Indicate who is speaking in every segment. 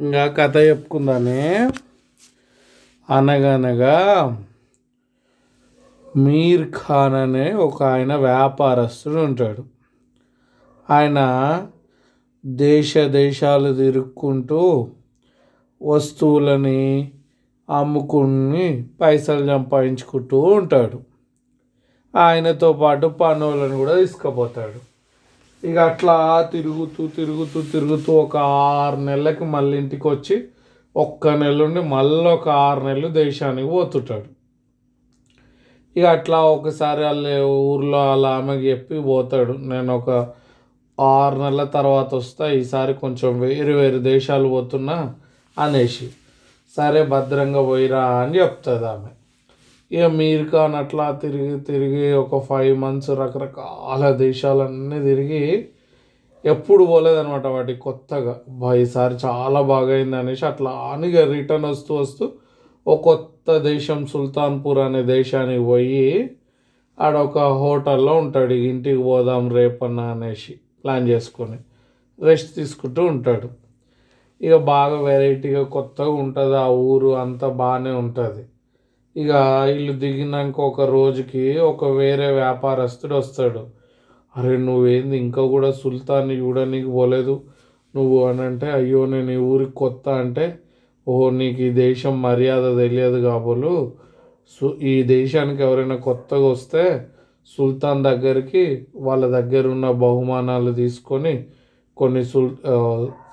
Speaker 1: ఇంకా కథ చెప్పుకుందానే అనగనగా మీర్ ఖాన్ అనే ఒక ఆయన వ్యాపారస్తుడు ఉంటాడు. ఆయన దేశ దేశాలు తిరుక్కుంటూ వస్తువులని అమ్ముకుని పైసలు సంపాదించుకుంటూ ఉంటాడు. ఆయనతో పాటు పనులను కూడా తీసుకుపోతాడు. ఇక అట్లా తిరుగుతూ తిరుగుతూ తిరుగుతూ ఒక ఆరు నెలలకి మళ్ళీ ఇంటికి వచ్చి ఒక్క నెల నుండి మళ్ళీ ఒక ఆరు నెలలు దేశానికి పోతుంటాడు. ఇక అట్లా ఒకసారి వాళ్ళ ఊర్లో వాళ్ళ ఆమెకి చెప్పి పోతాడు. నేను ఒక ఆరు నెలల తర్వాత వస్తా ఈసారి కొంచెం వేరు వేరు దేశాలు పోతున్నా అనేసి. సరే భద్రంగా పోయిరా అని చెప్తుంది ఆమె. ఇక మీరు ఖాన్ అట్లా తిరిగి తిరిగి ఒక ఫైవ్ మంత్స్ రకరకాల దేశాలన్నీ తిరిగి ఎప్పుడు పోలేదనమాట వాటి కొత్తగా. బా ఈసారి చాలా బాగా అయింది అనేసి అట్లా అని ఇక రిటర్న్ వస్తూ వస్తూ ఒక కొత్త దేశం సుల్తాన్పూర్ అనే దేశానికి పోయి ఆడ ఒక హోటల్లో ఉంటాడు. ఇంటికి పోదాం రేపన్న అనేసి ప్లాన్ చేసుకొని రెస్ట్ తీసుకుంటూ ఉంటాడు. ఇక బాగా వెరైటీగా కొత్తగా ఉంటుంది ఆ ఊరు అంతా బాగానే ఉంటుంది. ఇక వీళ్ళు దిగినాక ఒక రోజుకి ఒక వేరే వ్యాపారస్తుడు వస్తాడు. అరే నువ్వేంది? ఇంకా కూడా సుల్తాన్ని చూడనీకి పోలేదు. నువ్వు అని అంటే అయ్యో నేను ఈ ఊరికి కొత్త అంటే ఓహో నీకు ఈ దేశం మర్యాద తెలియదు కాబోలు. సు ఈ దేశానికి ఎవరైనా కొత్తగా వస్తే సుల్తాన్ దగ్గరికి వాళ్ళ దగ్గర ఉన్న బహుమానాలు తీసుకొని కొన్ని సుల్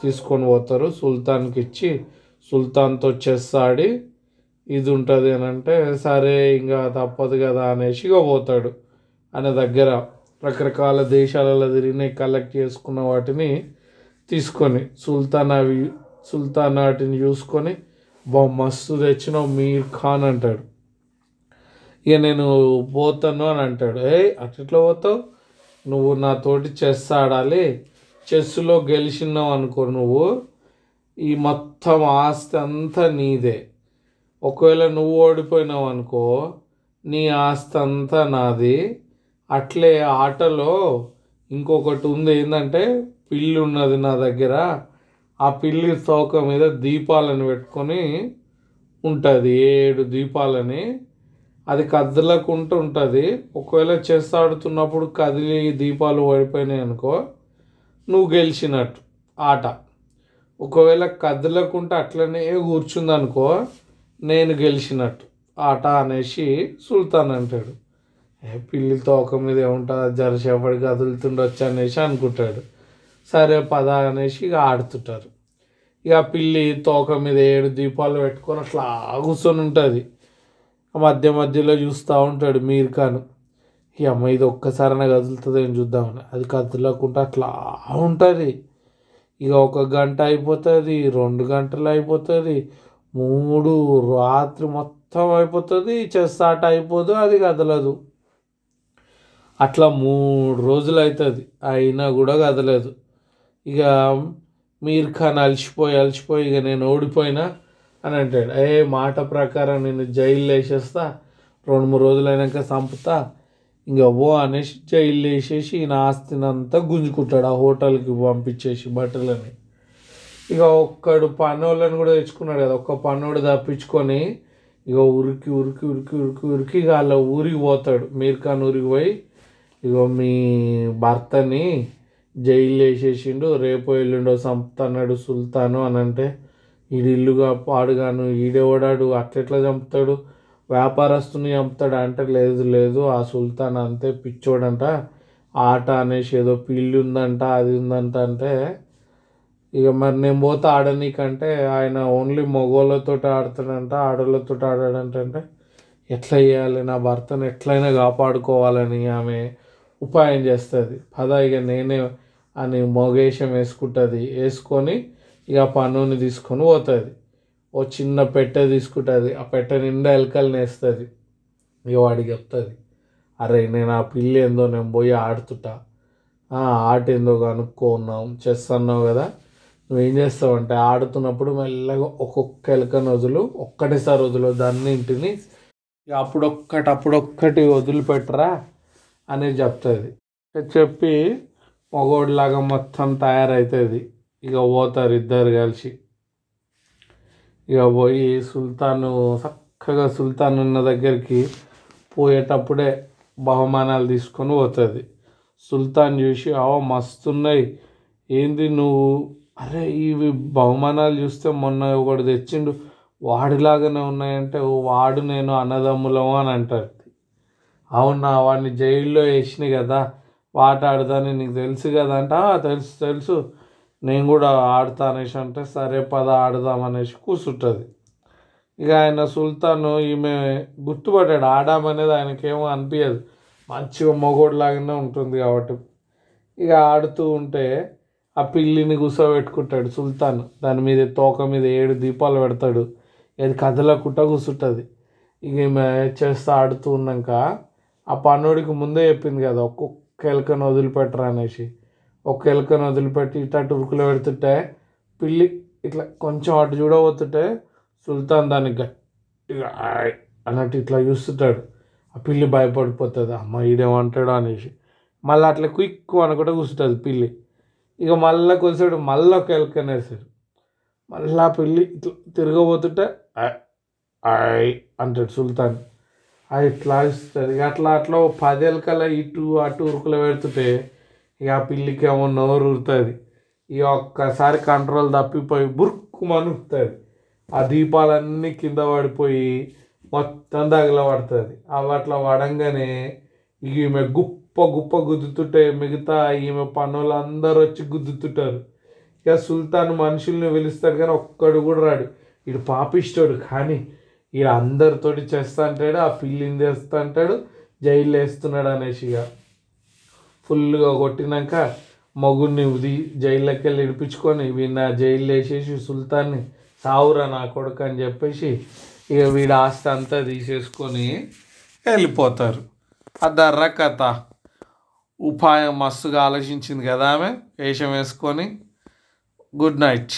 Speaker 1: తీసుకొని పోతారు. సుల్తాన్కి ఇచ్చి సుల్తాన్తో చెస్ ఆడి ఇది ఉంటుంది అని అంటే సరే ఇంకా తప్పదు కదా అనేసి ఇక పోతాడు. ఆయన దగ్గర రకరకాల దేశాలలో తిరిగి కలెక్ట్ చేసుకున్న వాటిని తీసుకొని సుల్తాన్ అవి సుల్తాన్ వాటిని చూసుకొని బా మస్తు తెచ్చినావు మీర్ ఖాన్ అంటాడు. ఇక నేను పోతాను అని అంటాడు. ఏ అట్లా పోతావు? నువ్వు నాతోటి చెస్ ఆడాలి. చెస్లో గెలిచినావు అనుకో నువ్వు. ఈ మొత్తం ఆస్తి అంతా నీదే. ఒకవేళ నువ్వు ఓడిపోయినావు అనుకో నీ ఆస్తి అంతా నాది. అట్లే ఆటలో ఇంకొకటి ఉంది ఏంటంటే పిల్లి ఉన్నది నా దగ్గర. ఆ పిల్లి తోక మీద దీపాలను పెట్టుకొని ఉంటుంది ఏడు దీపాలని. అది కదలకుంటూ ఉంటుంది. ఒకవేళ చెస్ ఆడుతున్నప్పుడు కదిలి దీపాలు పడిపోయినాయి అనుకో నువ్వు గెలిచినట్టు ఆట. ఒకవేళ కదలకుంటే అట్లనే కూర్చుందనుకో నేను గెలిచినట్టు. ఆట అనేసి సుల్తాన్ అంటాడు. ఏ పిల్లి తోక మీద ఏముంటుంది జరసేపటి కదులుతుండొచ్చు అనేసి అనుకుంటాడు. సరే పద అనేసి ఇక ఆడుతుంటారు. ఇక పిల్లి తోక మీద ఏడు దీపాలు పెట్టుకొని అట్లా కూర్చొని ఉంటుంది. మధ్య మధ్యలో చూస్తూ ఉంటాడు మీర్ ఖాన్. ఈ అమ్మ ఇది ఒక్కసారైనా కదులుతుంది ఏం చూద్దామని. అది కదలకుండా అట్లా ఉంటుంది. ఇక ఒక గంట అయిపోతుంది రెండు గంటలు అయిపోతుంది. మూడు రాత్రి మొత్తం అయిపోతుంది చెస్ ఆట అయిపోదు అది కదలదు. అట్లా మూడు రోజులు అవుతుంది అయినా కూడా కదలేదు. ఇక మీర్ఖాన్ అలసిపోయి అలసిపోయి ఇక నేను ఓడిపోయినా అని అంటాడు. ఏ మాట ప్రకారం నేను జైల్లో వేసేస్తా రెండు మూడు రోజులు అయినాక చంపుతా ఇంకా ఓ అనేసి జైల్లో వేసేసి ఈయన ఆస్తిని అంతా గుంజుకుంటాడు. ఆ హోటల్కి పంపించేసి బట్టలని ఇక ఒక్కడు పనోళ్ళని కూడా తెచ్చుకున్నాడు కదా ఒక్క పనోడు తప్పించుకొని ఇక ఉరికి ఉరికి ఉరికి ఉరికి ఉరికి ఇక వాళ్ళ ఊరికి పోతాడు. మీర్ ఖాన్ ఊరికి పోయి ఇగో మీ భర్తని జైలు వేసేసిండు రేపు ఎల్లుండో చంపుతున్నాడు సుల్తాను అని అంటే ఈడు ఇల్లుగా పాడుగాను ఈడెవడాడు అట్లెట్లా చంపుతాడు? వ్యాపారస్తుని చంపుతాడు అంటే లేదు లేదు ఆ సుల్తాన్ అంతే పిచ్చోడంట ఆట అనేసి ఏదో పిల్లి ఉందంట అది ఉందంట అంటే ఇక మరి నేను పోతే ఆడనీకంటే ఆయన ఓన్లీ మగోళ్ళతో ఆడతాడంట ఆడోళ్ళతో ఆడాడంటే అంటే ఎట్లా చేయాలి? నా భర్తను ఎట్లయినా కాపాడుకోవాలని ఆమె ఉపాయం చేస్తుంది. పద ఇక నేనే అని మొగేషం వేసుకుంటుంది. వేసుకొని ఇక పన్నుని తీసుకొని పోతుంది. ఓ చిన్న పెట్టె తీసుకుంటుంది. ఆ పెట్టె నిండా ఎలకలు వేస్తుంది ఇక వాడికి చెప్తుంది. అరే నేను ఆ పిల్లి ఏందో నేను పోయి ఆడుతుంటా. ఆట ఏందో కనుక్కున్నాం. చెస్ అన్నావు కదా. నువ్వేం చేస్తావంటే ఆడుతున్నప్పుడు మెల్లగా ఒక్కొక్క ఎలకను వదులు ఒక్కటేసారి వదులు దాన్ని ఇంటిని ఇక అప్పుడొక్కటి అప్పుడొక్కటి వదిలిపెట్టరా అనేది చెప్తుంది. చెప్పి మగోడిలాగా మొత్తం తయారవుతుంది ఇక పోతారు ఇద్దరు కలిసి. ఇక పోయి సుల్తాను చక్కగా సుల్తాన్ ఉన్న దగ్గరికి పోయేటప్పుడే బహుమానాలు తీసుకొని పోతుంది. సుల్తాన్ చూసి అవో మస్తున్నాయి ఏంది నువ్వు అరే ఇవి బహుమానాలు చూస్తే మొన్న ఒకటి తెచ్చిండు వాడిలాగానే ఉన్నాయంటే "ఓ, వాడు నేను అన్నదమ్ములము అని అంటారు. అవునా వాడిని జైల్లో వేసిన కదా వాట ఆడదాని నీకు తెలుసు కదా అంటే తెలుసు తెలుసు. నేను కూడా ఆడతా అనేసి అంటే సరే పద ఆడదాం అనేసి కూర్చుంటుంది ఇక ఆయన సుల్తాను ఈమె గుర్తుపట్టాడు ఆడామనేది ఆయనకేమో అనిపించదు మంచిగా మొగోడులాగానే ఉంటుంది కాబట్టి. ఇక ఆడుతూ ఉంటే ఆ పిల్లిని కూర్చోబెట్టుకుంటాడు సుల్తాన్. దాని మీద తోక మీద ఏడు దీపాలు పెడతాడు. అది కదలకుండా కూర్చుంటుంది ఇక ఈమె చేస్తా ఆడుతూ ఉన్నాక ఆ పన్నోడికి ముందే చెప్పింది కదా ఒక్కొక్క ఎలకను వదిలిపెట్టరా అనేసి. ఒక్క ఎలకను వదిలిపెట్టి ఇట్లా ఉరుకులు పెడుతుంటే పిల్లి ఇట్లా కొంచెం అటు చూడబోతుంటే సుల్తాన్ దాన్ని గట్టిగా ఆయ్ అన్నట్టు ఇట్లా చూస్తుంటాడు. ఆ పిల్లి భయపడిపోతుంది. అమ్మ ఈడేమంటాడు అనేసి. మళ్ళీ అట్లా క్విక్ అనుకుంటే కూర్చుంటుంది పిల్లి. ఇక మళ్ళీ కొలిసాడు మళ్ళీ ఒక ఎలుకని వేసాడు మళ్ళీ ఆ ఇట్లా తిరగబోతుంటే ఆయ్ అంటాడు సుల్తాన్. అది ఇట్లా ఇస్తుంది ఇక అట్లా అట్లా పది ఎలకల ఇటు అటు ఉరుకులు పెడుతుంటే ఇక ఆ పిల్లికి ఏమో నోరు ఉరుతుంది ఇక ఒక్కసారి కంట్రోల్ తప్పిపోయి బురుక్కు మనుకుతుంది ఆ దీపాలన్నీ కింద పడిపోయి మొత్తం తగలబడుతుంది. అవి అట్లా పడంగానే ఈమె ఈమె గుప్ప గుప్ప గుద్దుతుంటే మిగతా ఈమె పనులు అందరూ వచ్చి గుద్దుతుంటారు. ఇక సుల్తాన్ మనుషుల్ని పిలుస్తాడు కానీ ఒక్కడు కూడా రాడు. ఇడు పాపిస్తాడు కానీ ఇక అందరితోటి చేస్తా అంటాడు ఆ పిల్లిని చేస్తా అంటాడు జైలు వేస్తున్నాడు అనేసి ఇక ఫుల్గా కొట్టినాక మగుడిని ఉది జైల్లోకి వెళ్ళి ఇడిపించుకొని వీడిని ఆ వేసేసి సుల్తాన్ని సావురా నా కొడుకు అని చెప్పేసి ఇక వీడి ఆస్తి అంతా తీసేసుకొని వెళ్ళిపోతారు. ఆ దర్ర కథ. ఉపాయం మస్తుగా ఆలోచించింది కదా ఆమె. వేషం వేసుకొని గుడ్ నైట్.